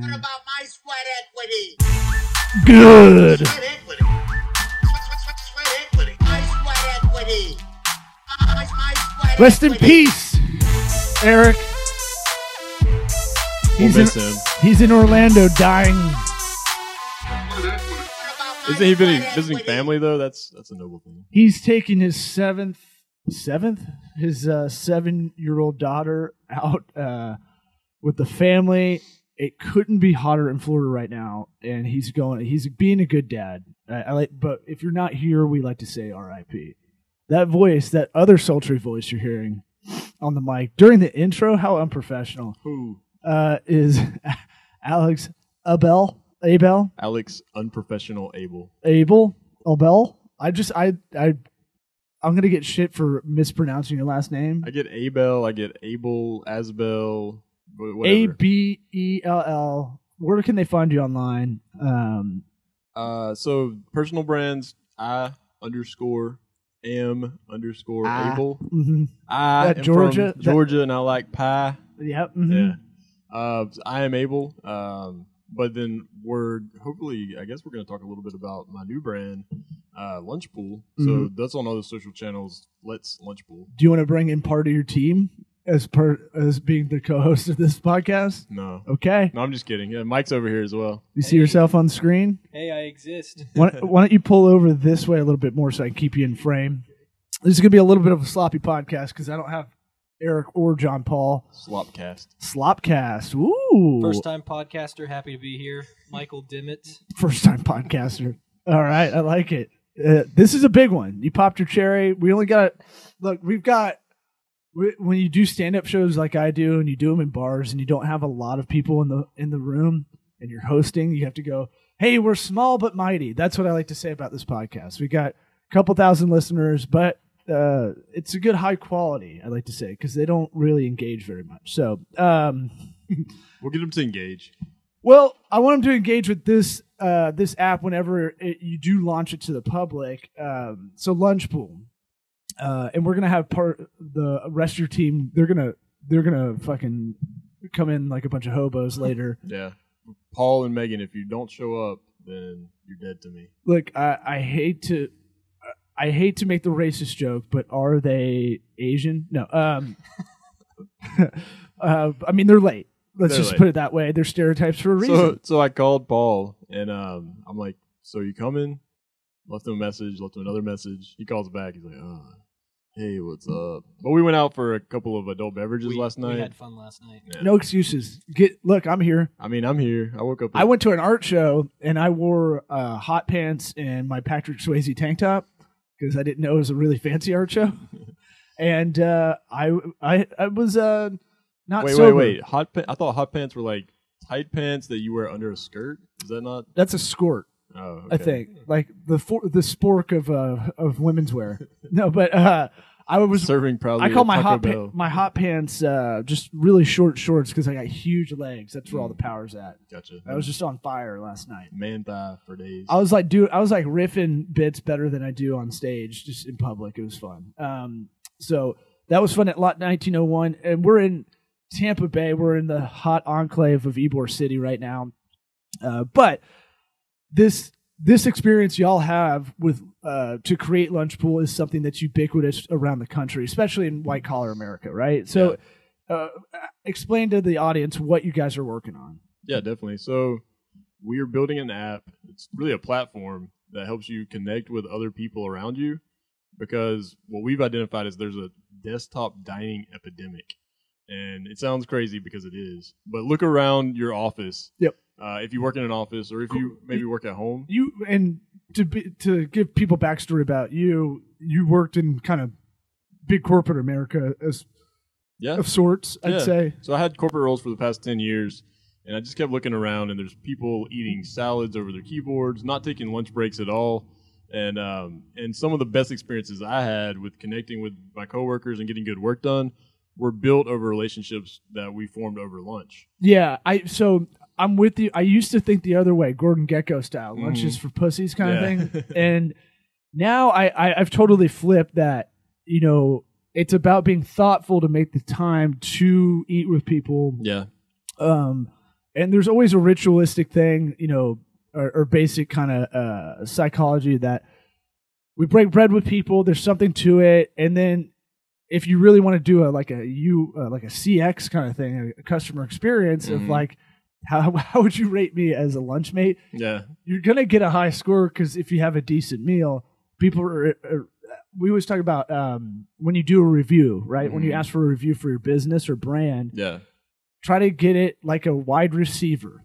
man. What about my sweat equity? Good. Sweat equity. Sweat, sweat, sweat, sweat equity. My sweat equity. My, my sweat Rest in peace, Eric. We'll He's in, him. he's in Orlando dying. What about my Isn't he visiting, visiting family though? That's that's a noble thing. He's taking his seventh, seventh, his uh, seven-year-old daughter out uh, with the family. It couldn't be hotter in Florida right now, and he's going. He's being a good dad. I, I like, but if you're not here, we like to say R.I.P. That voice, that other sultry voice you're hearing on the mic during the intro, how unprofessional Who? uh, is Alex Abel? Abel? Alex, unprofessional Abel. Abel? Abel? I just I I I'm gonna get shit for mispronouncing your last name. I get Abel. I get Abel, Asbel, A. B E L L. Where can they find you online? Um, Uh, so personal brands, I underscore am underscore I. Abel. mhm. I That am Georgia- from that- Georgia, and I like pie. Yep. mhm. Yeah. Uh, I am able. Um, but then we're hopefully, I guess we're going to talk a little bit about my new brand, uh, Lunch Pool. So Mhm. that's on all the social channels. Let's Lunch Pool. Do you want to bring in part of your team as part as being the co-host of this podcast? No, Okay. no, I'm just kidding. Yeah, Mike's over here as well. You see yourself on screen? Hey, I exist. why, why don't you pull over this way a little bit more so I can keep you in frame? This is going to be a little bit of a sloppy podcast because I don't have Eric or John Paul. Slopcast. Slopcast. Ooh. First time podcaster, happy to be here. Michael Dimmitt. First time podcaster. All right. I like it. Uh, this is a big one. You popped your cherry. We only got, look, we've got, we- when you do stand up shows like I do and you do them in bars and you don't have a lot of people in the in the room and you're hosting, you have to go, "Hey, we're small but mighty." That's what I like to say about this podcast. We got a couple thousand listeners, but uh, it's a good high quality. I like to say because they don't really engage very much. So, um, We'll get them to engage. well, I want them to engage with this uh, this app whenever it, you do launch it to the public. Um, so Lunch Pool, uh, and we're gonna have part the rest of your team. They're gonna they're gonna fucking come in like a bunch of hobos later. Yeah. Paul and Megan, if you don't show up, then you're dead to me. Look, I, I hate to I hate to make the racist joke, but are they Asian? No. Um, uh, I mean, they're late. Let's They're just late. put it that way. They're stereotypes for a reason. So, so I called Paul and um, I'm like, "So you coming?" Left him a message. Left him another message. He calls back. He's like, "Uh, hey, what's up?" But we went out for a couple of adult beverages We, last night. we had fun last night. Yeah. no excuses. Get look, I'm here. I mean, I'm here. I woke up. I went to an art show and I wore uh, hot pants and my Patrick Swayze tank top because I didn't know it was a really fancy art show. and uh, I, I I was uh, not Wait, sober. wait, wait. Hot. Pa- I thought hot pants were like tight pants that you wear under a skirt. Is that not? That's a skirt. Oh, okay. I think, like the for, the spork of uh, of women's wear. no, but uh, I was Serving probably. I call my hot pa- my hot pants uh, just really short shorts because I got huge legs. That's where all the power's at. Gotcha. I was just on fire last night. man thigh for days. I was like, dude, I was like riffing bits better than I do on stage, just in public. It was fun. Um, so that was fun at Lot 1901, and we're in Tampa Bay. We're in the hot enclave of Ybor City right now. Uh, but this this experience y'all have with uh, to create Lunch Pool is something that's ubiquitous around the country, especially in white collar America, right? So, uh, explain to the audience what you guys are working on. Yeah, definitely. So we are building an app. It's really a platform that helps you connect with other people around you because what we've identified is there's a desktop dining epidemic. And it sounds crazy because it is. But look around your office. Yep. Uh, if you work in an office or if you maybe work at home. you and to be, to give people backstory about you, you worked in kind of big corporate America as Yeah. of sorts. I'd Yeah. say. So I had corporate roles for the past 10 years, and I just kept looking around, and there's people eating salads over their keyboards, not taking lunch breaks at all. And um, and some of the best experiences I had with connecting with my coworkers and getting good work done were built over relationships that we formed over lunch. Yeah, I so I'm with you. I used to think the other way, Gordon Gekko style, lunches for pussies kind Yeah. of thing. and now I, I I've totally flipped that. You know, it's about being thoughtful to make the time to eat with people Yeah. um, and there's always a ritualistic thing, you know, or, or basic kind of uh, psychology that we break bread with people. There's something to it, and then if you really want to do a like a you uh, like a CX kind of thing, a customer experience of Mhm. like how how would you rate me as a lunch mate? Yeah. You're gonna get a high score because if you have a decent meal, people are. are we always talk about um, when you do a review, right? When you Mhm. ask for a review for your business or brand, Yeah. try to get it like a wide receiver.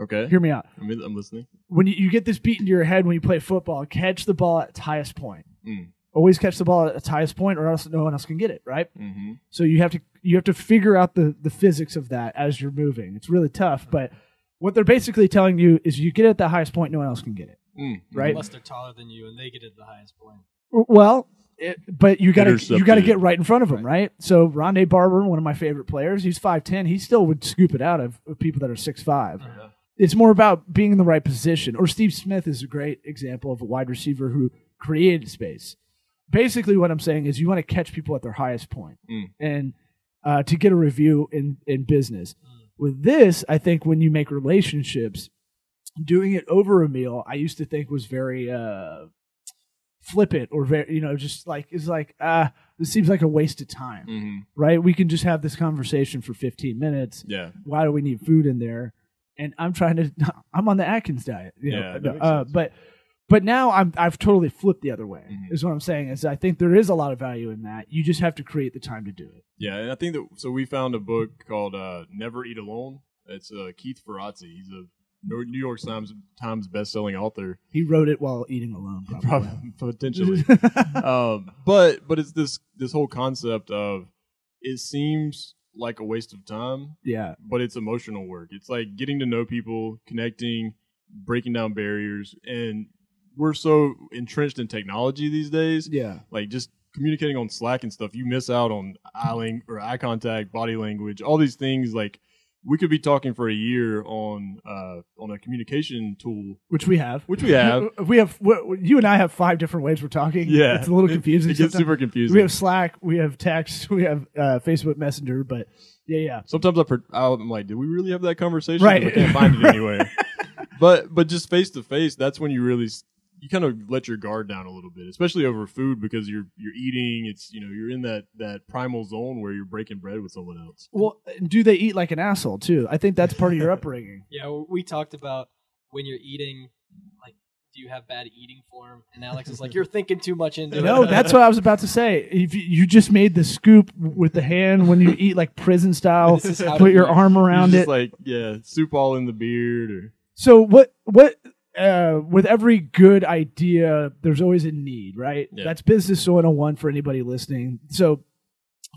Okay. Hear me out. I'm, I'm listening. When you, you get this beat into your head when you play football, catch the ball at its highest point. Mm. Always catch the ball at its highest point, or else no one else can get it, right? Mm-hmm. So you have to you have to figure out the the physics of that as you're moving. It's really tough, but what they're basically telling you is you get it at the highest point, no one else can get it. Mm. Right. Unless they're taller than you and they get it at the highest point. Well, it, but you got to you got to get right in front of them right? So Rondé Barber, one of my favorite players, he's five ten. He still would scoop it out of, of people that are six five. Yeah. It's more about being in the right position. Or Steve Smith is a great example of a wide receiver who created space. Basically, what I'm saying is you want to catch people at their highest point, Mm. and uh, to get a review in in business. With this, I think when you make relationships, doing it over a meal, I used to think was very uh, flippant or very, you know, just like it's like ah, this seems like a waste of time, Mm-hmm. right? We can just have this conversation for 15 minutes. Yeah. Why do we need food in there? And I'm trying to, I'm on the Atkins diet, you know, Yeah, makes uh, but. But now I'm I've totally flipped the other way. Mhm. Is what I'm saying is I think there is a lot of value in that. You just have to create the time to do it. Yeah, and I think that so we found a book called uh, "Never Eat Alone." It's uh, Keith Ferrazzi. He's a New York Times Times best-selling author, He wrote it while eating alone, probably. probably potentially. um, but but it's this this whole concept of it seems like a waste of time, yeah, but it's emotional work. It's like getting to know people, connecting, breaking down barriers, and we're so entrenched in technology these days. yeah. Like just communicating on Slack and stuff, you miss out on eye ling- or eye contact, body language, all these things. Like we could be talking for a year on uh, on a communication tool, Which we have. which we have. We have. we- You and I have five different ways we're talking. Yeah, it's a little confusing. It, gets sometimes. super confusing. We have Slack. We have text. We have uh, Facebook Messenger. But yeah, yeah. Sometimes I per- I'm like, did we really have that conversation? Right. I can't find it anywhere. but but just face to face, that's when you really you kind of let your guard down a little bit, especially over food because you're you're eating. It's you know you're in that that primal zone where you're breaking bread with someone else. Well, do they eat like an asshole too? I think that's part of your upbringing. Yeah, we talked about when you're eating, like, do you have bad eating form? And Alex is like, you're thinking too much into it. No, that's what I was about to say. If you, you just made the scoop with the hand when you eat like prison style, This is how put your eat. arm around just it. like yeah, soup all in the beard or So what what uh, with every good idea, there's always a need, right? Yeah. That's business 101 for anybody listening. So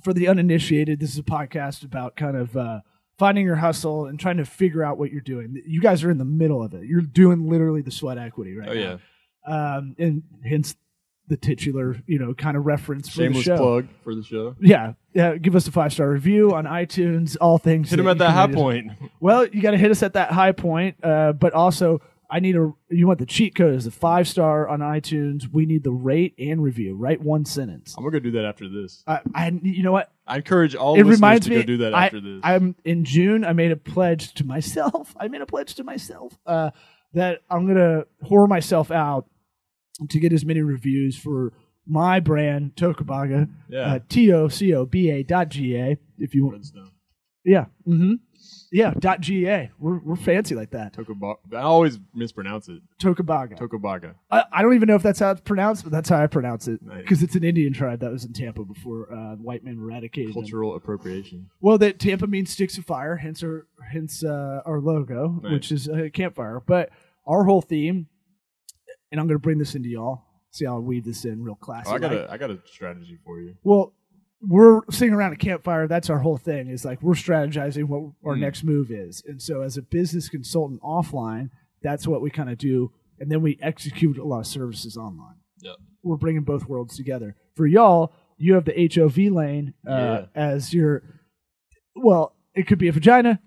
for the uninitiated, this is a podcast about kind of uh, finding your hustle and trying to figure out what you're doing. You guys are in the middle of it. You're doing literally the sweat equity right oh now. yeah, Um, and hence the titular, you know, kind of reference for shameless the show. plug for the show. Yeah, yeah. Give us a five star review on iTunes. All things. Hit them at that high point. well, you got to hit us at that high point, uh, but also I need a. You want the cheat code as a five star on iTunes. We need the rate and review. Write one sentence. I'm gonna do that after this. I, I you know what? I encourage all it listeners to me. go do that I, after this. I'm in June. I made a pledge to myself. I made a pledge to myself uh, that I'm gonna whore myself out to get as many reviews for my brand Tocobaga. yeah, Uh, T O C O B A dot G A. If you want. Yeah. Mm-hmm. Yeah. Dot G A. We're we're fancy like that. Tocobaga. I always mispronounce it. Tocobaga. Tocobaga. I, I don't even know if that's how it's pronounced, but that's how I pronounce it Nice. because it's an Indian tribe that was in Tampa before uh, white men eradicated them. Cultural appropriation. Well, that Tampa means sticks of fire, hence our hence uh, our logo, Right. which is a campfire. But our whole theme, and I'm going to bring this into y'all. See how I weave this in real classy. Oh, I got a I got a strategy for you. Well, we're sitting around a campfire. That's our whole thing. Is like we're strategizing what our Mm. next move is, and so as a business consultant offline, that's what we kind of do, and then we execute a lot of services online. Yep. We're bringing both worlds together. For y'all, you have the HOV lane uh, Yeah. as your. Well, it could be a vagina,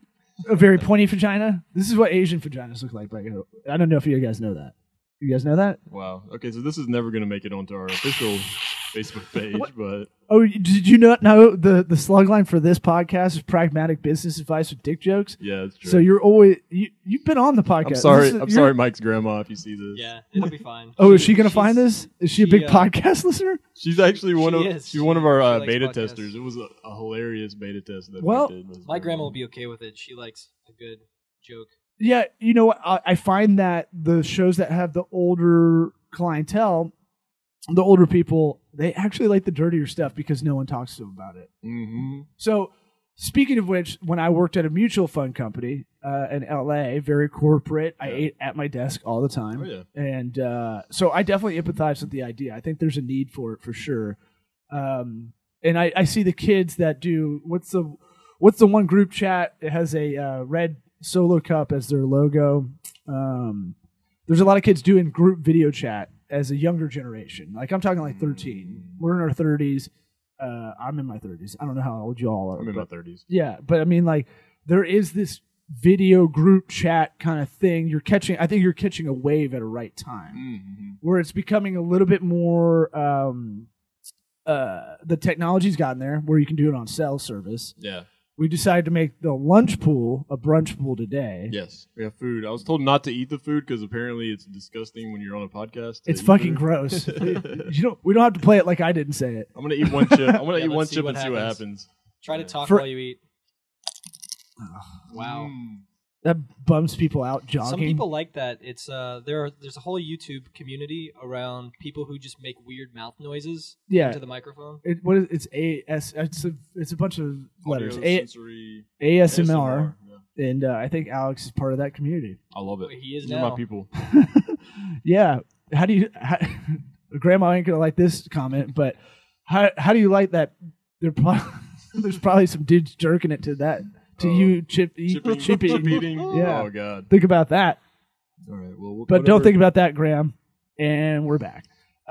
a very pointy vagina. This is what Asian vaginas look like. Way. I don't know if you guys know that. You guys know that? Wow. Okay, so this is never going to make it onto our official Facebook page, but Oh, did you not know the the slug line for this podcast is pragmatic business advice with dick jokes? yeah, it's true. So you're always you you've been on the podcast. I'm sorry. Is- I'm sorry, Mike's grandma. If you see this, Yeah, it'll be fine. Oh, is she gonna find this? Is she a she, big uh, podcast listener? she's actually one She of is. she's one of our uh, likes beta podcasts. testers. It was a, a hilarious beta test that Well, we did. It was My grandma will be okay with it. She likes a good joke. Yeah, you know what? I, I find that the shows that have the older clientele, the older people, they actually like the dirtier stuff because no one talks to them about it. Mhm. So, speaking of which, when I worked at a mutual fund company uh, in LA, very corporate, I ate at my desk all the time. Oh yeah. And uh, so I definitely empathize with the idea. I think there's a need for it for sure. Um, and I, I see the kids that do what's the what's the one group chat? It has a uh, red solo cup as their logo. Um, there's a lot of kids doing group video chat as a younger generation. Like I'm talking like 13. We're in our 30s. Uh, I'm in my 30s. I don't know how old you all are. I'm in my but- thirties. yeah, but I mean, like, there is this video group chat kind of thing. You're catching, I think you're catching a wave at a right time Mm-hmm. where it's becoming a little bit more, um, uh, the technology's gotten there where you can do it on cell service. Yeah. We decided to make the lunch pool a brunch pool today. Yes. We have food. I was told not to eat the food because apparently it's disgusting when you're on a podcast. to It's eat fucking food. gross. you don't, we don't have to play it like I didn't say it. I'm gonna eat one chip. I'm gonna Yeah, eat let's one see chip what and see what happens. happens. Try to talk For- while you eat. Wow. Mm. That bums people out jogging. Some people like that. It's uh, there. Are, there's a whole YouTube community around people who just make weird mouth noises yeah. into the microphone. It, what is it's a s it's a it's a bunch of letters Audio, a, sensory, ASMR, Yeah. and uh, I think Alex is part of that community. I love it. He is These now. my people. yeah. How do you? How, Grandma ain't gonna like this comment, but how how do you like that? There there's probably some dudes jerking it to that to Oh. you chip eat, Chipping, chip chip eating. eating. Yeah. Oh god. Think about that, All right. Well, but don't think about that, Graham. And we're back.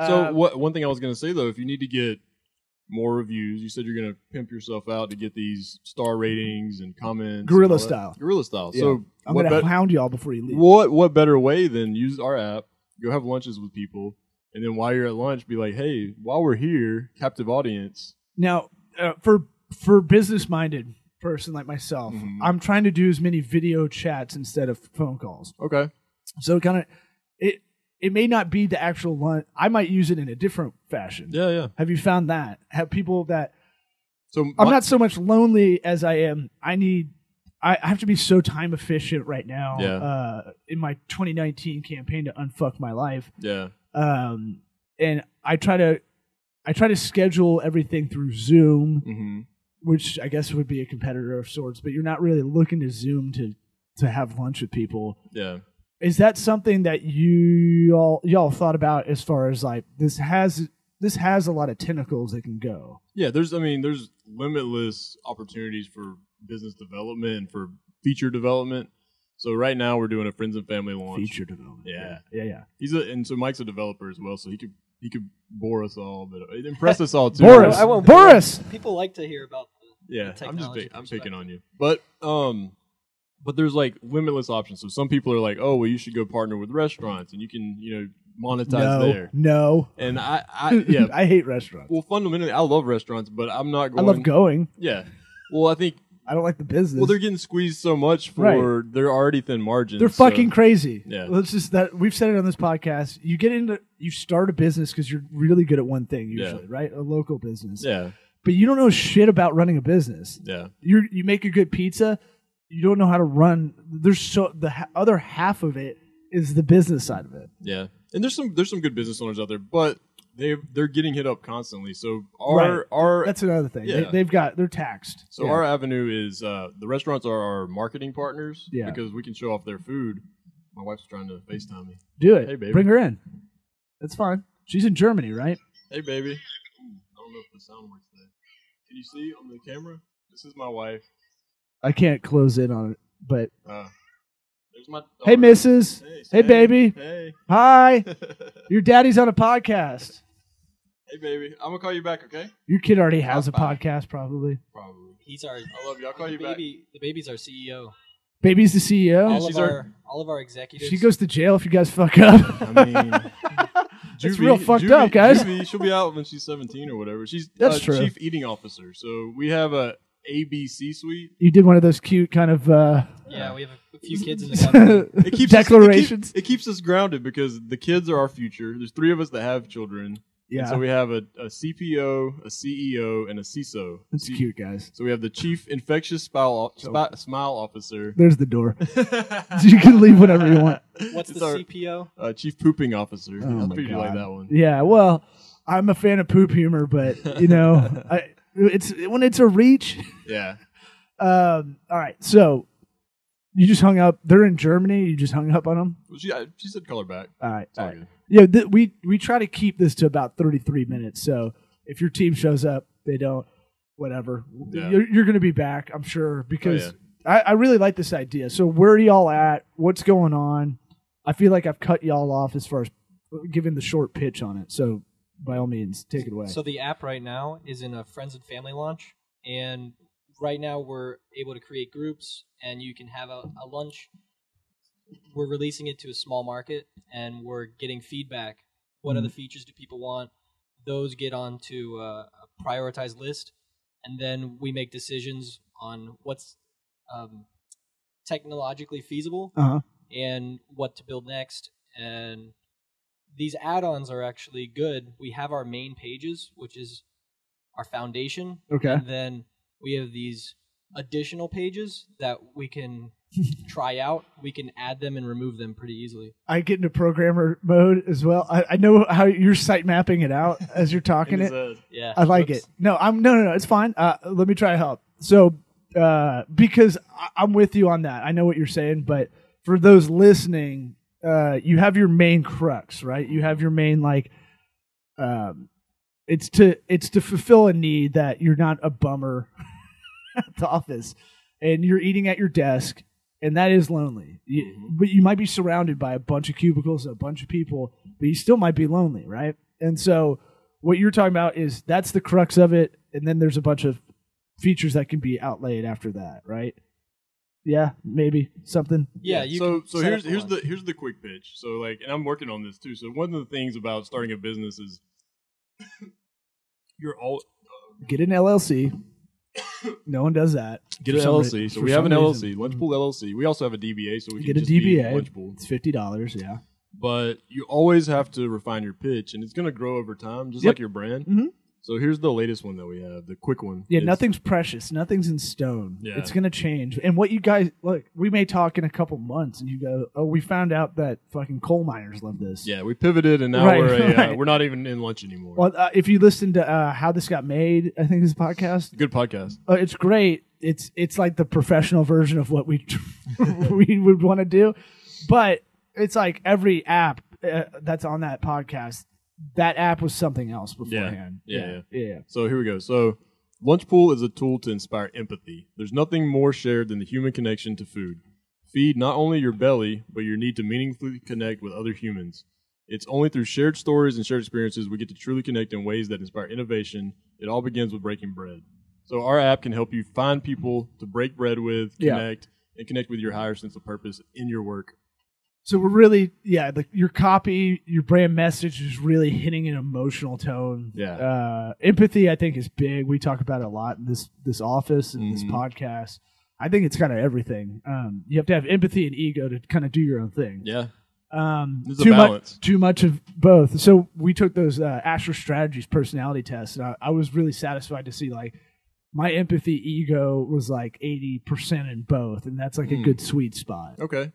So Uh, what? One thing I was gonna say though, if you need to get more reviews, you said you're gonna pimp yourself out to get these star ratings and comments. Guerrilla and style. Guerrilla style. Yeah. So I'm gonna bet- hound y'all before you leave. what what better way than use our app, go have lunches with people, and then while you're at lunch, be like, hey, while we're here, captive audience. Now, uh, for for business minded person like myself, Mhm. I'm trying to do as many video chats instead of phone calls. Okay. So kind of it it may not be the actual lunch. I might use it in a different fashion. Yeah, yeah. Have you found that? Have people that So I'm my- not so much lonely as I am. I need. I I have to be so time efficient right now. Yeah. Uh, in my 2019 campaign to unfuck my life, Yeah. um, and I try to, I try to schedule everything through Zoom, Mm-hmm. Which I guess would be a competitor of sorts. But you're not really looking to Zoom to to have lunch with people. Yeah. Is that something that you all y'all thought about as far as like this has this has a lot of tentacles that can go? Yeah, there's I mean, there's limitless opportunities for business development and for feature development. So right now we're doing a friends and family launch. Feature development. Yeah. yeah, yeah. He's a and so Mike's a developer as well, so he could he could bore us all, but uh, impress us all too. Boris, I won't- Boris. People like to hear about the Yeah, I'm just technology pick, I'm picking on you, but um, but there's like limitless options. So some people are like, oh, well, you should go partner with restaurants, and you can you know monetize No, there. no. And I, I yeah, I hate restaurants. well, fundamentally, I love restaurants, but I'm not going. I love going. Yeah, well, I think I don't like the business. well they're getting squeezed so much for their already thin margins. They're so- fucking crazy. Yeah. Let's just that we've said it on this podcast. You get into you start a business because you're really good at one thing usually, right? A local business. Yeah, But you don't know shit about running a business. yeah, You you make a good pizza. You don't know how to run. There's so the ha- other half of it is the business side of it. yeah. And there's some there's some good business owners out there, but they they're getting hit up constantly. So our Right. our That's another thing. Yeah. They, they've got they're taxed. So Yeah. our avenue is uh, the restaurants are our marketing partners Yeah. because we can show off their food. My wife's trying to FaceTime me. do it. Hey, baby. Bring her in. That's fine. She's in Germany, right? Hey, baby. Ooh, I don't know if the sound works today. Can you see on the camera? This is my wife. I can't close in on it, but Uh, there's my. hey, daughter. Mrs. Hey, Hey, baby. Hey. Hi. Your daddy's on a podcast. hey, baby. I'm gonna call you back, okay? Your kid already has a Bye. podcast, probably. Probably. He's our I love you. I'll call the you back. baby. The baby's our CEO. Baby's the CEO. all she's of our- our all of our executives. She goes to jail if you guys fuck up. I mean, That's Juvie- real fucked Juvie- up, guys. Juvie, she'll be out when she's 17 or whatever. She's That's uh, true. chief eating officer. So we have a ABC suite. You did one of those cute kind of uh, Yeah, we have a, a few kids in the company. It keeps us- declarations. it, keep- it keeps us grounded because the kids are our future. There's three of us that have children. Yeah, And so we have a, a CPO, a CEO, and a CISO. That's C- cute, guys. So we have the chief infectious smile, spi- smile officer. There's the door. you can leave whenever you want. What's It's the our- CPO? Uh, chief pooping officer. Oh I my figured you like God. that one. Yeah, well, I'm a fan of poop humor, but you know, I, it's when it's a reach. Yeah. Um, all right, so you just hung up. They're in Germany. You just hung up on them. Well, she, I- she said color back. All right, It's all all right. good. Yeah, th- we we try to keep this to about 33 minutes. So if your team shows up, they don't. Whatever, Yeah. you're, you're going to be back, I'm sure, oh, because yeah. I, I really like this idea. So where are y'all at? What's going on? I feel like I've cut y'all off as far as giving the short pitch on it. So by all means, take it away. So the app right now is in a friends and family launch, and right now we're able to create groups, and you can have a, a lunch. We're releasing it to a small market, and we're getting feedback. What are the features do people want? Those get onto a, a prioritized list, and then we make decisions on what's um, technologically feasible uh huh. and what to build next. And these add-ons are actually good. We have our main pages, which is our foundation, Okay. and then we have these additional pages that we can try out. We can add them and remove them pretty easily. I get into programmer mode as well. I, I know how you're site mapping it out as you're talking In it. his head. Yeah, I like Whoops. it. No, I'm no, no, no. It's fine. Uh, let me try to help. So, uh, because I, I'm with you on that. I know what you're saying, but for those listening, uh, you have your main crux, right? You have your main like, um, it's to it's to fulfill a need that you're not a bummer at the office, and you're eating at your desk, and that is lonely. You, mm-hmm. but you might be surrounded by a bunch of cubicles, a bunch of people, but you still might be lonely, right? And so what you're talking about is that's the crux of it, and then there's a bunch of features that can be outlaid after that, right? Yeah, maybe something. Yeah, you so so here's here's one. the here's the quick pitch. So like, and I'm working on this too. So one of the things about starting a business is you're all Get an LLC. No one does that. get an LLC. so we have an. LLC, Lunchpool LLC. We also have a DBA, so we Get can a just be DBA. Lunchpool. It's fifty dollars. Yeah. But you always have to refine your pitch, and it's going to grow over time, just Yep. like your brand. Mhm. So here's the latest one that we have, the quick one. Yeah, It's- nothing's precious. Nothing's in stone. Yeah. It's going to change. And what you guys look, we may talk in a couple months, and you go, "Oh, we found out that fucking coal miners love this." Yeah, we pivoted, and now Right, we're a, uh, right. we're not even in lunch anymore. Well, uh, if you listen to uh, how this got made, I think this podcast, Good podcast. uh, it's great. It's it's like the professional version of what we we would want to do, but it's like every app uh, that's on that podcast. That app was something else beforehand. Yeah, yeah. yeah. So here we go. So Lunchpool is a tool to inspire empathy. There's nothing more shared than the human connection to food. Feed not only your belly, but your need to meaningfully connect with other humans. It's only through shared stories and shared experiences we get to truly connect in ways that inspire innovation. It all begins with breaking bread. So our app can help you find people to break bread with, Yeah. connect, and connect with your higher sense of purpose in your work. So we're really, yeah, the, your copy, your brand message is really hitting an emotional tone. Yeah. Uh, empathy, I think, is big. We talk about it a lot in this this office and this Mhm. podcast. I think it's kind of everything. Um, you have to have empathy and ego to kind of do your own thing. Yeah. Um, There's too much, too much of both. So we took those uh, Asher Strategies personality tests, and I, I was really satisfied to see like my empathy ego was like eighty percent in both, and that's like a Hmm. good sweet spot. Okay.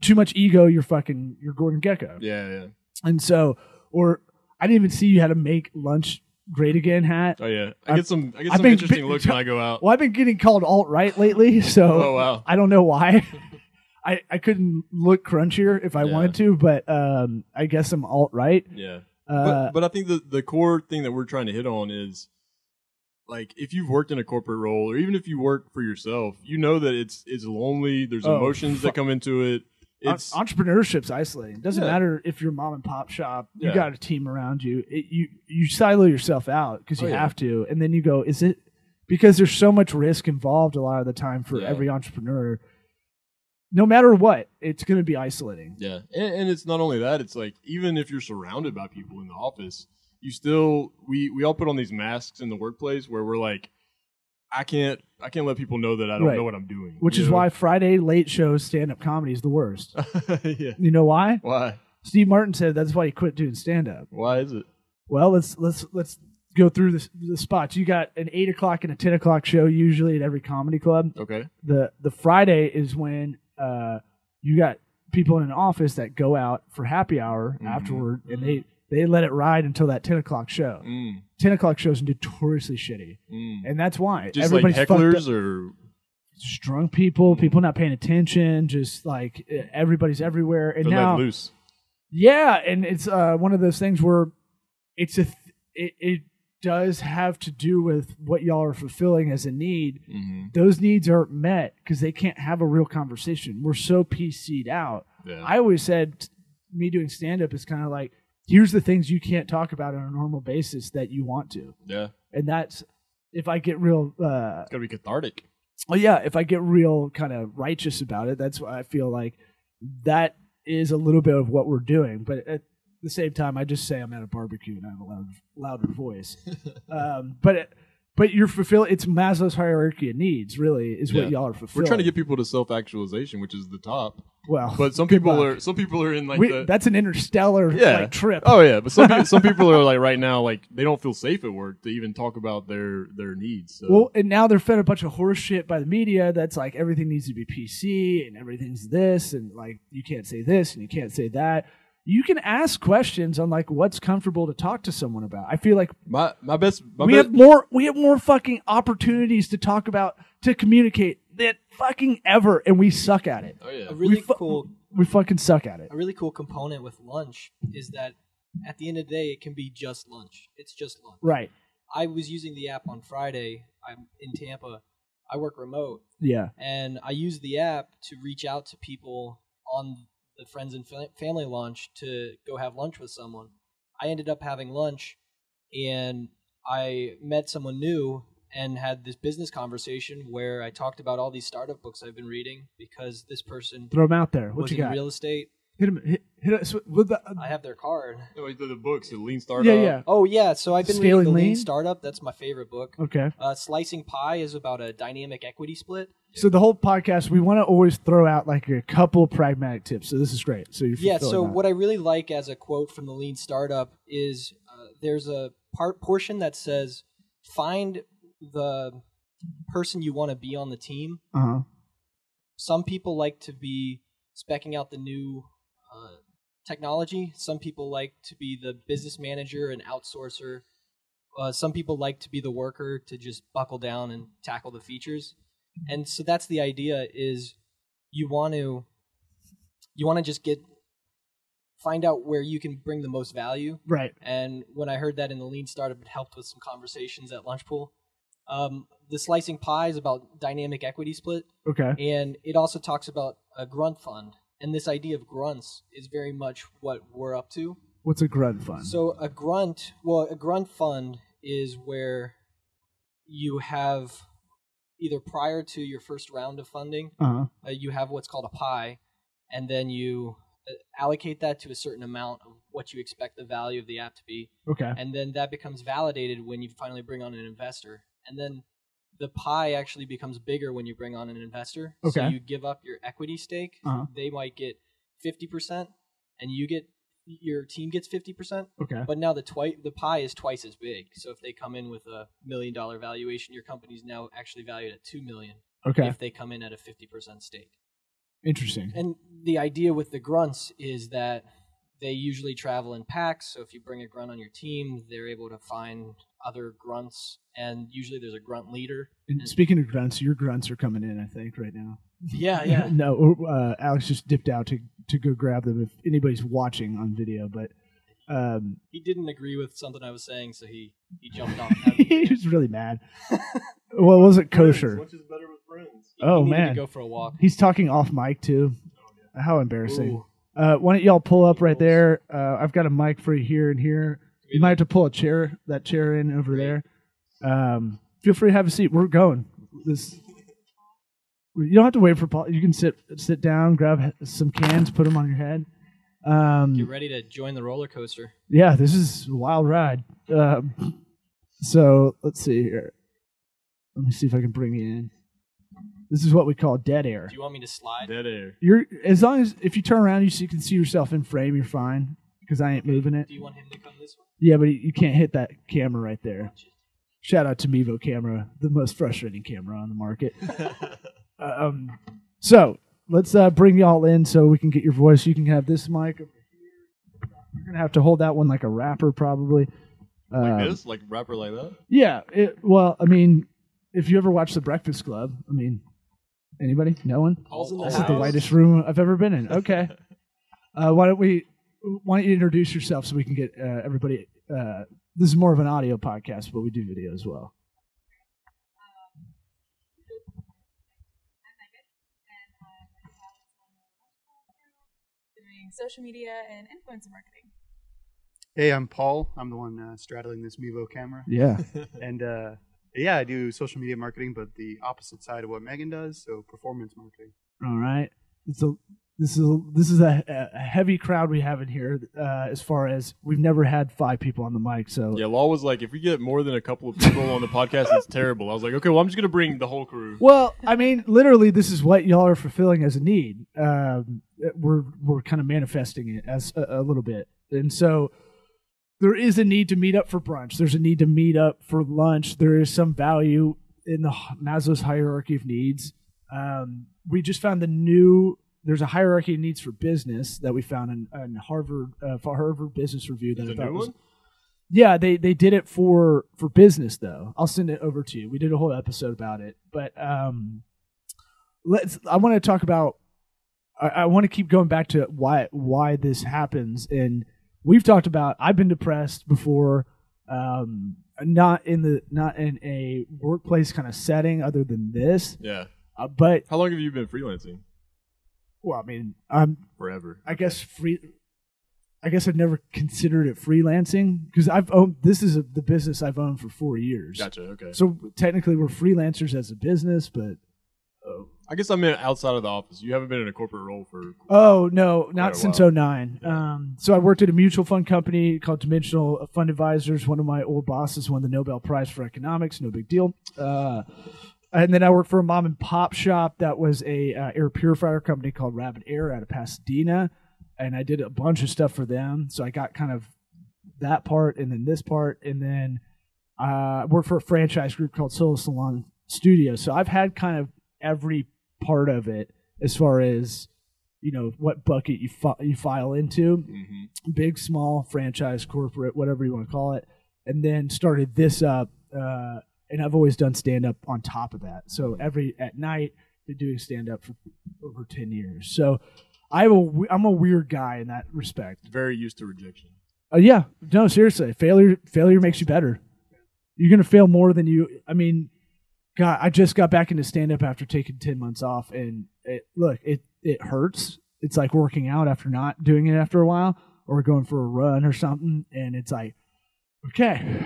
Too much ego, you're fucking you're Gordon Gekko. Yeah, yeah. And so, or I didn't even see you had to make lunch great again hat. Oh yeah. I get some I get I've some been- interesting been- looks when I go out. Well, I've been getting called alt right lately, so Oh wow. I don't know why. I, I couldn't look crunchier if I Yeah. wanted to, but um, I guess I'm alt right. Yeah. Uh, but, but I think the the core thing that we're trying to hit on is like if you've worked in a corporate role or even if you work for yourself, you know that it's it's lonely. There's Oh, emotions fu- that come into it. It's entrepreneurship's isolating. It doesn't Yeah. matter if you're mom and pop shop. You Yeah. got a team around you. It, you you silo yourself out because oh, you Oh, yeah. have to, and then you go, is it because there's so much risk involved a lot of the time for every entrepreneur. no matter what, it's going to be isolating. Yeah, and, and it's not only that; it's like even if you're surrounded by people in the office, you still we we all put on these masks in the workplace where we're like, I can't I can't let people know that I don't Right. know what I'm doing. Which you is know? why Friday late shows stand up comedy is the worst. yeah. You know why? Why? Steve Martin said that's why he quit doing stand up. Why is it? Well, let's let's let's go through this, the spots. You got an eight o'clock and a ten o'clock show usually at every comedy club. Okay. The the Friday is when uh, you got people in an office that go out for happy hour Mhm. afterward, and they they let it ride until that ten o'clock show. Mm, Ten o'clock shows are notoriously shitty, mm. and that's why Just everybody's like hecklers or Just drunk people, people not paying attention, just like everybody's everywhere. And they're now, loose. Yeah, and it's uh, one of those things where it's a th- it, it does have to do with what y'all are fulfilling as a need. hmm Those needs aren't met because they can't have a real conversation. We're so PC'd out. Yeah. I always said me doing stand up is kind of like here's the things you can't talk about on a normal basis that you want to, yeah. and that's if I get real. Uh, It's gotta be cathartic. Oh yeah, if I get real kind of righteous about it, that's why I feel like that is a little bit of what we're doing. But at the same time, I just say I'm at a barbecue and I have a loud, louder voice. um, but it, but you're fulfilling. It's Maslow's hierarchy of needs. Really, is what Yeah. y'all are fulfilling. We're trying to get people to self actualization, which is the top. well, But some good people luck. are some people are in like We- the that's an interstellar yeah like, trip. Oh yeah, but some people, some people are like right now like they don't feel safe at work to even talk about their their needs. So. Well, and now they're fed a bunch of horse shit by the media that's like everything needs to be PC and everything's this and like you can't say this and you can't say that. You can ask questions on like what's comfortable to talk to someone about. I feel like my my best my we best, have more we have more fucking opportunities to talk about to communicate than fucking ever and we suck at it. oh yeah A really fu- cool We fucking suck at it. a really cool component with lunch is that at the end of the day, it can be just lunch. It's just lunch. Right. I was using the app on Friday. I'm in Tampa. I work remote, Yeah. and I use the app to reach out to people on the friends and family launch to go have lunch with someone. I ended up having lunch, and I met someone new and had this business conversation where I talked about all these startup books I've been reading because this person Throw them out there. What was you in got? real estate. Hit him hit, hit us with the I have their card. No, he did the books, the lean startup. Yeah, yeah. Oh yeah, so I've been Scaling reading the Lean Lean? Startup. That's my favorite book. Okay. Uh, Slicing Pie is about a dynamic equity split. So the whole podcast, we want to always throw out like a couple pragmatic tips. So this is great. So you're Yeah. So that. what I really like as a quote from the Lean Startup is uh, there's a part portion that says find the person you want to be on the team. Uh-huh. Some people like to be specking out the new uh, technology. Some people like to be the business manager and outsourcer. Uh, some people like to be the worker to just buckle down and tackle the features. And so that's the idea: is you want to you want to just get find out where you can bring the most value. Right. And when I heard that in the Lean Startup, it helped with some conversations at Lunch Pool. Um, the slicing pie is about dynamic equity split Okay. and it also talks about a grunt fund and this idea of grunts is very much what we're up to What's a grunt fund? so a grunt well a grunt fund is where you have either prior to your first round of funding uh-huh. uh, you have what's called a pie and then you uh, allocate that to a certain amount of what you expect the value of the app to be Okay. and then that becomes validated when you finally bring on an investor and then the pie actually becomes bigger when you bring on an investor Okay. so you give up your equity stake Uh-huh. they might get 50% and you get your team gets 50% Okay. but now the twi- the pie is twice as big so if they come in with a million dollar valuation your company's now actually valued at 2 million Okay. if they come in at a 50% stake Interesting. and the idea with the grunts is that they usually travel in packs. So if you bring a grunt on your team, they're able to find other grunts, and usually there's a grunt leader. And speaking of grunts, your grunts are coming in, I think, right now. Yeah, yeah. no, uh, Alex just dipped out to to go grab them if anybody's watching on video, but um, he didn't agree with something I was saying, so he he jumped off. he was really mad. well, was it kosher. Lunch is better with friends. He- Oh, he needed man. to go for a walk. He's talking off mic too. How embarrassing. Uh, why don't y'all pull up right there? Uh, I've got a mic for you here and here. You might have to pull a chair, that chair in over there. Um, feel free to have a seat. We're going. This You don't have to wait for Paul. You can sit sit down, grab some cans, put them on your head. Um, Get ready to join the roller coaster. yeah, this is a wild ride. Um, so let's see here. Let me see if I can bring you in. This is what we call dead air. Do you want me to slide? Dead air. You're as long as if you turn around, you, see, you can see yourself in frame. You're fine because I ain't moving it. Do you want him to come this way? Yeah, but you can't hit that camera right there. Shout out to Mevo Camera, the most frustrating camera on the market. um, so let's uh, bring y'all in so we can get your voice. You can have this mic over here. You're gonna have to hold that one like a rapper, probably. Like Um, this, like rapper like that. Yeah. It, well, I mean, if you ever watch The Breakfast Club, I mean, anybody? No one? Paul's in the This house. is the whitest room I've ever been in. Okay. uh, why don't we? Why don't you introduce yourself so we can get uh, everybody? Uh, this is more of an audio podcast, but we do video as well. I'm Megan, and I'm a talent on the crew doing social media and influencer marketing. Hey, I'm Paul. I'm the one uh, straddling this Mevo camera, Yeah. and uh, yeah, I do social media marketing, but the opposite side of what Megan does, so performance marketing. All right. So this is this is a, a heavy crowd we have in here. Uh, as far as we've never had five people on the mic, so Yeah, Law was like, if we get more than a couple of people on the podcast, it's terrible. I was like, okay, well, I'm just gonna bring the whole crew. Well, I mean, literally, this is what y'all are fulfilling as a need. Um, we're we're kind of manifesting it as a, a little bit, and so there is a need to meet up for brunch. There's a need to meet up for lunch. There is some value in the Maslow's hierarchy of needs. Um, we just found the new. There's a hierarchy of needs for business that we found in, in Harvard uh, Harvard Business Review. That There's I thought was, one? yeah, they they did it for for business though. I'll send it over to you. We did a whole episode about it, but um, let's. I want to talk about. I, I want to keep going back to why why this happens, and we've talked about. I've been depressed before, um, not in the not in a workplace kind of setting other than this, Yeah. uh, but How long have you been freelancing? Well, I mean, I'm Forever. I guess free. I guess I've never considered it freelancing because I've owned this is a, the business I've owned for four years. Gotcha. Okay. So technically, we're freelancers as a business, but I guess I meant outside of the office. You haven't been in a corporate role for. oh no, not since while. 09. Yeah. Um, so I worked at a mutual fund company called Dimensional Fund Advisors. One of my old bosses won the Nobel Prize for economics. No big deal. Uh, and then I worked for a mom and pop shop that was a uh, air purifier company called Rabbit Air out of Pasadena, and I did a bunch of stuff for them. So I got kind of that part, and then this part, and then uh, I worked for a franchise group called Sola Salon Studio. So I've had kind of every part of it as far as you know what bucket you fi- you file into hmm big, small, franchise, corporate, whatever you want to call it, and then started this up. Uh, and I've always done stand up on top of that. So every at night, been doing stand up for over ten years. So I have a I'm a weird guy in that respect. Very used to rejection. Uh, yeah, no, seriously, failure failure makes you better. You're gonna fail more than you. I mean, God, I just got back into stand up after taking ten months off, and it, look, it it hurts. It's like working out after not doing it after a while, or going for a run or something, and it's like, okay,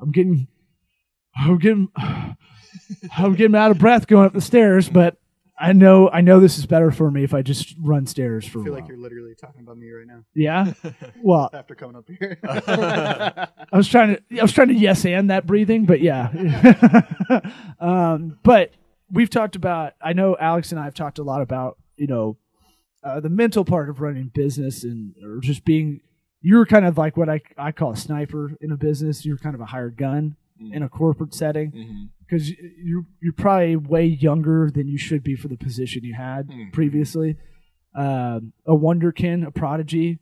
I'm getting, I'm getting, I'm getting out of breath going up the stairs, but I know I know this is better for me if I just run stairs for I a feel while. like you're literally talking about me right now yeah, well, after coming up here. I was trying to I was trying to yes and that breathing, but yeah. um, but we've talked about I know Alex and I have talked a lot about, you know, uh, the mental part of running business and or just being you're kind of like what I I call a sniper in a business. You're kind of a hired gun in a corporate setting because you're you're probably way younger than you should be for the position you had Mhm. previously. Um, a wonderkin, a prodigy,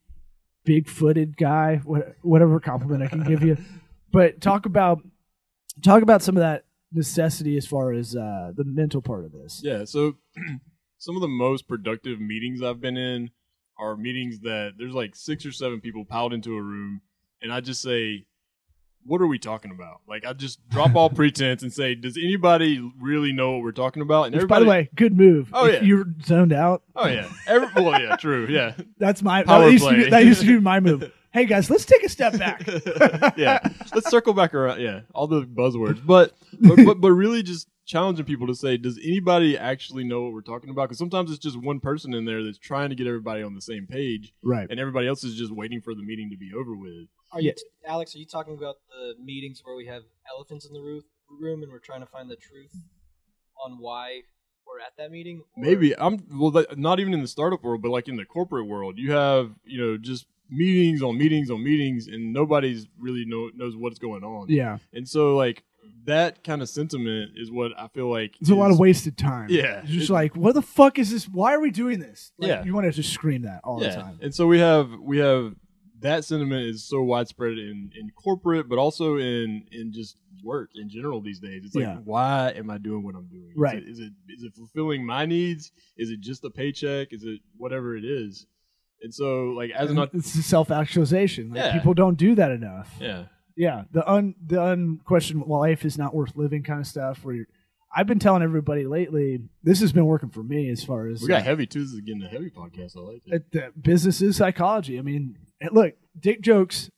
big-footed guy, what, whatever compliment I can give you. But talk about talk about some of that necessity as far as uh, the mental part of this. Yeah. So some of the most productive meetings I've been in are meetings that there's like six or seven people piled into a room, and I just say, "What are we talking about?" Like I just drop all pretense and say, "Does anybody really know what we're talking about?" And Which, by the way, good move. Oh, If yeah. you're zoned out. oh yeah, Every, well yeah, true, yeah, That's my Power that used, to play. be, that used to be my move. Hey guys, let's take a step back. yeah. Let's circle back around. Yeah, all the buzzwords, but but but, but really just challenging people to say, does anybody actually know what we're talking about? Because sometimes it's just one person in there that's trying to get everybody on the same page, Right. and everybody else is just waiting for the meeting to be over with. Are you, t- Alex? Are you talking about the meetings where we have elephants in the roof, room and we're trying to find the truth on why we're at that meeting? Or- Maybe I'm well, not even in the startup world, but like in the corporate world, you have you know just meetings on meetings on meetings, and nobody's really know, knows what's going on. Yeah. And so like that kind of sentiment is what I feel like It's a lot of wasted time. Yeah. It's just It- like, what the fuck is this? Why are we doing this? Like, Yeah. You want to just scream that all the time. And so we have we have that sentiment is so widespread in in corporate, but also in in just work in general these days. It's like, Yeah. why am I doing what I'm doing? Is Right. it- Is it is it fulfilling my needs? Is it just a paycheck? Is it whatever it is? And so like as an And it's the self actualization. Like, Yeah. People don't do that enough. yeah Yeah, the un the unquestioned life is not worth living kind of stuff. Where you're, I've been telling everybody lately, this has been working for me as far as we got uh, heavy too. This is getting a heavy podcast. I like it. uh, the business is psychology. I mean, look, dick jokes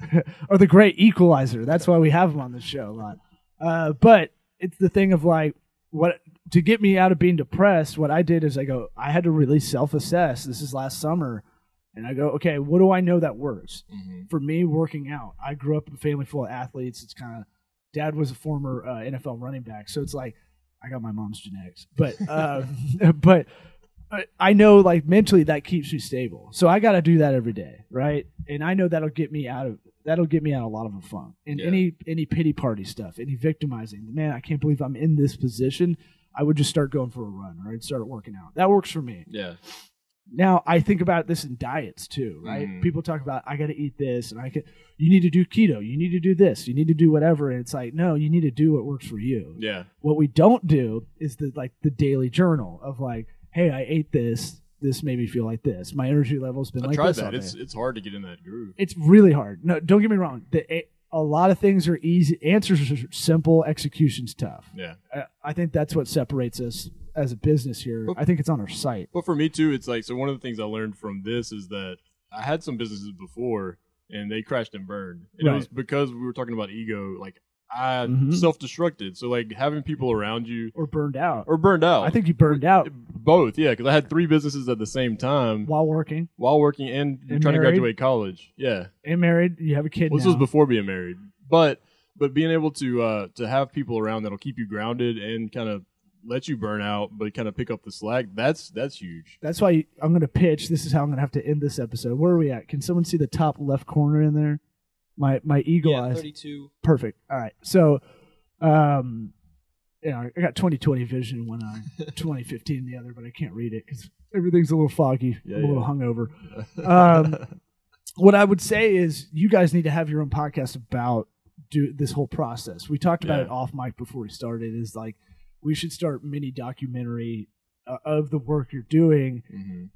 are the great equalizer. That's why we have them on this show a lot. Uh, but it's the thing of like what to get me out of being depressed. What I did is I go, I had to really self assess. This is last summer, and I go, okay, what do I know that works? Mhm. for me working out i grew up in a family full of athletes it's kind of dad was a former uh, nfl running back so it's like i got my mom's genetics but uh, but I- i know like mentally that keeps me stable so i got to do that every day right and i know that'll get me out of that'll get me out of a lot of a funk and Yeah. any any pity party stuff any victimizing man i can't believe i'm in this position i would just start going for a run or i'd start working out that works for me Yeah, now I think about this in diets too, right? Mhm. People talk about I got to eat this and I can. You need to do keto. You need to do this. You need to do whatever. And it's like no, you need to do what works for you. yeah, What we don't do is the like the daily journal of like, hey, I ate this. This made me feel like this. My energy level's been I like tried this all that. day. It's it's hard to get in that groove. It's really hard. No, don't get me wrong. The, a, a lot of things are easy. Answers are simple. Execution's tough. Yeah. Uh, I think that's what separates us as a business here. I think it's on our site. But for me too, it's like so. One of the things I learned from this is that I had some businesses before, and they crashed and burned. And it was because we were talking about ego. Like I Mhm. self-destructed. So like having people around you Or burned out. or burned out. I think you burned out both. Yeah, because I had three businesses at the same time while working while working and, And trying married? to graduate college. Yeah, and married. You have a kid well, this was before being married, but but being able to uh, to have people around that'll keep you grounded and kind of let you burn out, but kind of pick up the slack. That's that's huge. That's why I'm going to pitch. This is how I'm going to have to end this episode. Where are we at? Can someone see the top left corner in there? My my eagle yeah, eyes. thirty-two. Perfect. All right. So, um, you know, I got 2020 vision in one eye, 2015 in the other, but I can't read it because everything's a little foggy. Yeah, a little yeah. hungover. Um, what I would say is you guys need to have your own podcast about do this whole process. We talked about Yeah. it off mic before we started. Is like we should start mini documentary uh, of the work you're doing. Mhm.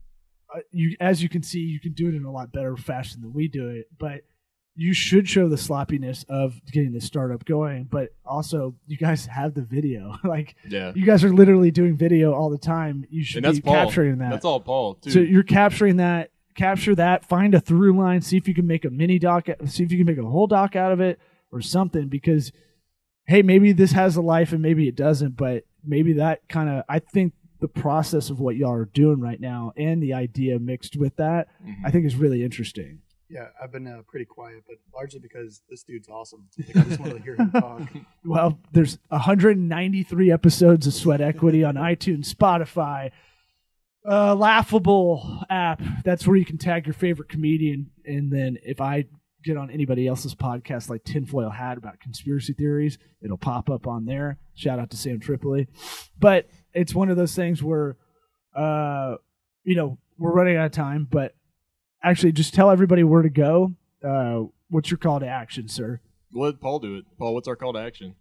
Uh, you, as you can see, you can do it in a lot better fashion than we do it, but. You should show the sloppiness of getting the startup going, but also you guys have the video. like Yeah, you guys are literally doing video all the time. You should be Paul. capturing that. That's all Paul too. So you're capturing that, capture that, find a through line, see if you can make a mini doc, see if you can make a whole doc out of it or something. Because, hey, maybe this has a life and maybe it doesn't, but maybe that kind of, I think the process of what y'all are doing right now and the idea mixed with that, Mhm. I think is really interesting. Yeah, I've been uh, pretty quiet, but largely because this dude's awesome. Like, I just want to hear him talk. Well, there's 193 episodes of Sweat Equity on iTunes, Spotify, uh, Laughable app. That's where you can tag your favorite comedian. And then if I get on anybody else's podcast, like Tinfoil Hat about conspiracy theories, it'll pop up on there. Shout out to Sam Tripoli. But it's one of those things where, uh, you know, we're running out of time, but actually just tell everybody where to go. Uh, what's your call to action, sir? Let Paul do it. Paul, what's our call to action?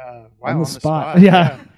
Uh, wow, On the on, spot. the spot. Yeah.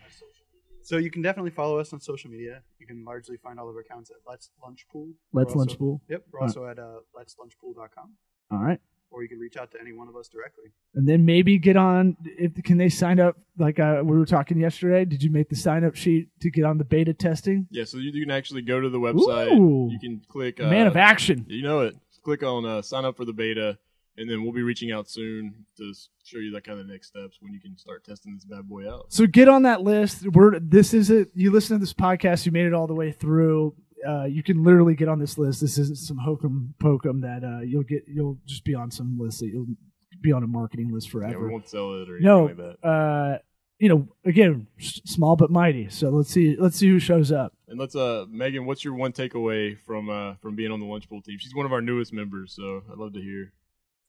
So you can definitely follow us on social media. You can largely find all of our accounts at Let's Lunch Pool. Let's We're Lunch also- Pool. Yep. We're also at uh, let'slunchpool.com, All right. Or you can reach out to any one of us directly. and then maybe get on if can they sign up like uh, we were talking yesterday did you make the sign up sheet to get on the beta testing Yeah, so you, you can actually go to the website. Ooh. You can click. Uh, man of action You know it. Click on uh, sign up for the beta, and then we'll be reaching out soon to show you that kind of next steps when you can start testing this bad boy out. So get on that list. We're this is it. You listen to this podcast. You made it all the way through. Uh, you can literally get on this list. This isn't some hokum pokum that uh, you'll get. You'll just be on some list that you'll be on a marketing list Yeah, we forever. won't sell it or anything no, like that. uh, you know, again, small but mighty. So let's see. Let's see who shows up. And let's, uh, Megan, what's your one takeaway from uh, from being on the Lunch Pool team? She's one of our newest members, so I'd love to hear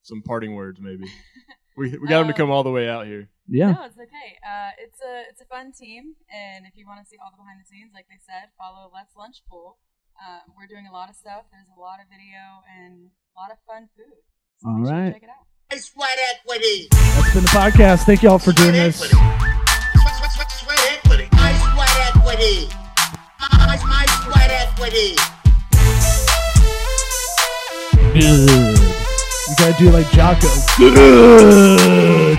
some parting words, maybe. we we got him to Uh, come all the way out here. Yeah. No, it's okay. Uh, it's a it's a fun team, and if you want to see all the behind the scenes, like they said, follow Let's Lunch Pool. Um, we're doing a lot of stuff. There's a lot of video and a lot of fun food. So All make sure you check it out. My sweat equity. That's been the podcast. Thank you all for doing this. Sweat equity. Sweat, sweat, sweat equity. My sweat equity. My, my sweat equity. Good. You gotta do like Jocko. Good.